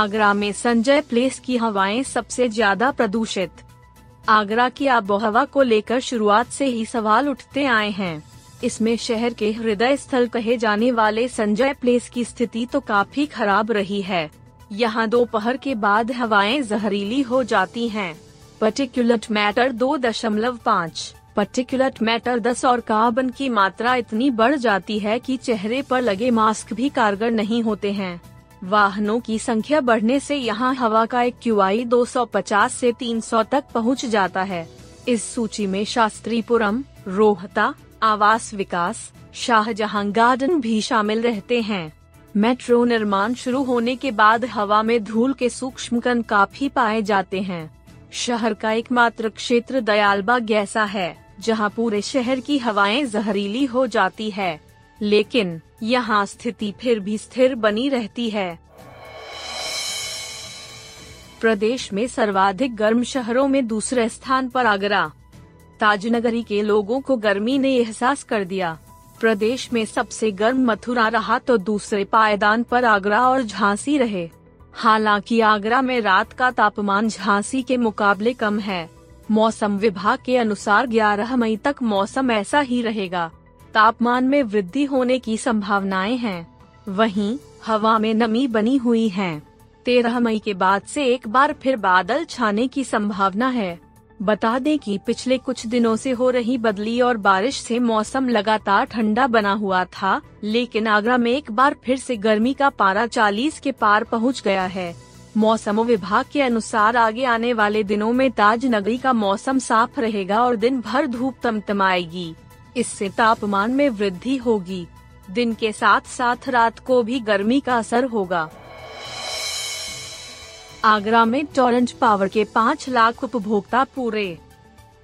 आगरा में संजय प्लेस की हवाएँ सबसे ज़्यादा प्रदूषित। आगरा की आबोहवा को लेकर शुरुआत से ही सवाल उठते आए हैं। इसमें शहर के हृदय स्थल कहे जाने वाले संजय प्लेस की स्थिति तो काफ़ी खराब रही है। यहाँ दोपहर के बाद हवाएँ जहरीली हो जाती हैं। पर्टिकुलट मैटर दो दशमलव पाँच। पर्टिकुलट मैटर दस और कार्बन की मात्रा इतनी बढ़ जाती है कि चेहरे पर लगे मास्क भी कारगर नहीं होते हैं। वाहनों की संख्या बढ़ने से यहाँ हवा का एक क्यू आई दो से 300 तक पहुँच जाता है। इस सूची में शास्त्रीपुरम, रोहता, आवास विकास, शाहजहां गार्डन भी शामिल रहते हैं। मेट्रो निर्माण शुरू होने के बाद हवा में धूल के सूक्ष्म कण काफ़ी पाए जाते हैं। शहर का एकमात्र क्षेत्र दयालबाग ऐसा है, जहाँ पूरे शहर की हवाएँ जहरीली हो जाती है। लेकिन यहाँ स्थिति फिर भी स्थिर बनी रहती है। प्रदेश में सर्वाधिक गर्म शहरों में दूसरे स्थान पर आगरा। ताजनगरी के लोगों को गर्मी ने एहसास कर दिया। प्रदेश में सबसे गर्म मथुरा रहा तो दूसरे पायदान पर आगरा और झांसी रहे। हालाँकि आगरा में रात का तापमान झांसी के मुकाबले कम है। मौसम विभाग के अनुसार 11 मई तक मौसम ऐसा ही रहेगा। तापमान में वृद्धि होने की संभावनाएँ हैं। वहीं, हवा में नमी बनी हुई है। तेरह मई के बाद से एक बार फिर बादल छाने की संभावना है। बता दें कि पिछले कुछ दिनों से हो रही बदली और बारिश से मौसम लगातार ठंडा बना हुआ था, लेकिन आगरा में एक बार फिर से गर्मी का पारा 40 के पार पहुँच गया है। मौसम विभाग के अनुसार आगे आने वाले दिनों में ताज नगरी का मौसम साफ़ रहेगा और दिन भर धूप तमतमाएगी। इससे तापमान में वृद्धि होगी। दिन के साथ साथ रात को भी गर्मी का असर होगा। आगरा में टोरेंट पावर के पाँच लाख उपभोक्ता पूरे।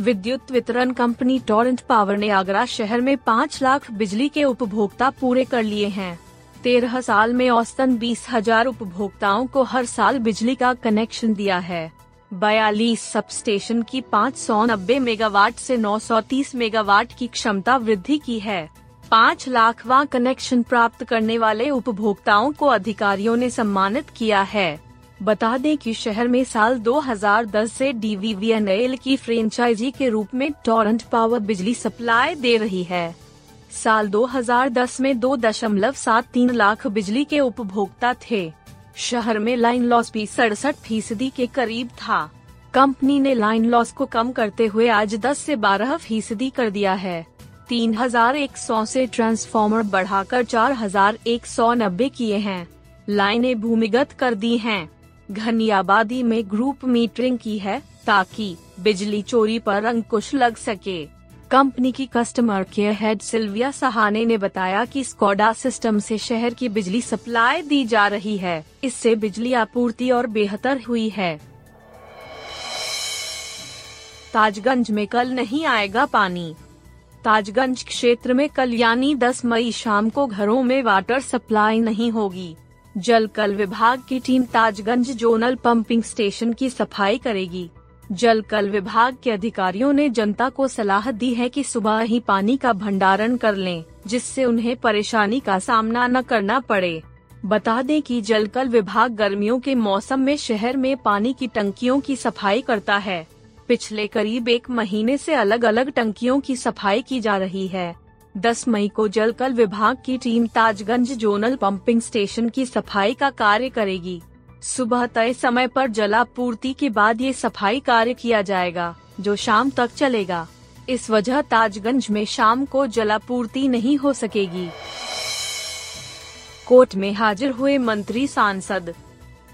विद्युत वितरण कंपनी टोरेंट पावर ने आगरा शहर में पाँच लाख बिजली के उपभोक्ता पूरे कर लिए हैं। तेरह साल में औसतन बीस हज़ार उपभोक्ताओं को हर साल बिजली का कनेक्शन दिया है। बयालीस सब स्टेशन की 590 मेगावाट से 930 मेगावाट की क्षमता वृद्धि की है। पाँच लाखवा कनेक्शन प्राप्त करने वाले उपभोक्ताओं को अधिकारियों ने सम्मानित किया है। बता दें कि शहर में साल 2010 से डी की फ्रेंचाइजी के रूप में टोरेंट पावर बिजली सप्लाई दे रही है। साल 2010 में दो दशमलव सात तीन लाख बिजली के उपभोक्ता थे। शहर में लाइन लॉस भी सड़सठ फ़ीसदी के करीब था। कंपनी ने लाइन लॉस को कम करते हुए आज 10 से 12 फ़ीसदी कर दिया है। 3100 से ट्रांसफार्मर बढ़ाकर 4190 किए हैं। लाइनें भूमिगत कर दी हैं। घनी आबादी में ग्रुप मीटरिंग की है ताकि बिजली चोरी पर अंकुश लग सके। कंपनी की customer care head Silvia Sahane ने बताया कि स्कोडा सिस्टम से शहर की बिजली सप्लाई दी जा रही है। इससे बिजली आपूर्ति और बेहतर हुई है। ताजगंज में कल नहीं आएगा पानी। ताजगंज क्षेत्र में कल यानी 10 मई शाम को घरों में वाटर सप्लाई नहीं होगी। जल कल विभाग की team Tajganj zonal pumping station की सफ़ाई करेगी। जल कल विभाग के अधिकारियों ने जनता को सलाह दी है कि सुबह ही पानी का भंडारण कर लें, जिससे उन्हें परेशानी का सामना न करना पड़े। बता दें कि जल कल विभाग गर्मियों के मौसम में शहर में पानी की टंकियों की सफ़ाई करता है। पिछले करीब एक महीने से अलग अलग टंकियों की सफ़ाई की जा रही है। 10 मई को जल कल विभाग की team Tajganj zonal pumping station की सफ़ाई का कार्य करेगी। सुबह तय समय पर जलापूर्ति के बाद ये सफ़ाई कार्य किया जाएगा, जो शाम तक चलेगा। इस वजह ताजगंज में शाम को जलापूर्ति नहीं हो सकेगी। कोर्ट में हाजिर हुए मंत्री सांसद।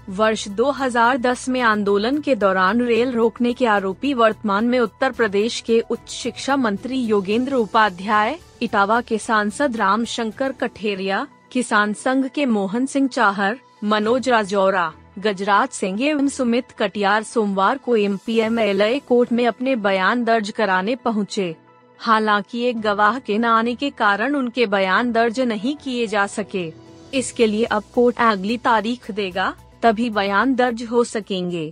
वर्ष 2010 में आंदोलन के दौरान रेल रोकने के आरोपी वर्तमान में उत्तर प्रदेश के उच्च शिक्षा मंत्री योगेंद्र उपाध्याय, इटावा के सांसद राम शंकर कठेरिया किसान संघ के मोहन सिंह चाहर, मनोज राजौरा, गजराज सिंह एवं सुमित कटियार सोमवार को M P M L court में अपने बयान दर्ज कराने पहुँचे। हालाँकि एक गवाह के न आने के कारण उनके बयान दर्ज नहीं किए जा सके इसके लिए अब कोर्ट अगली तारीख देगा, तभी बयान दर्ज हो सकेंगे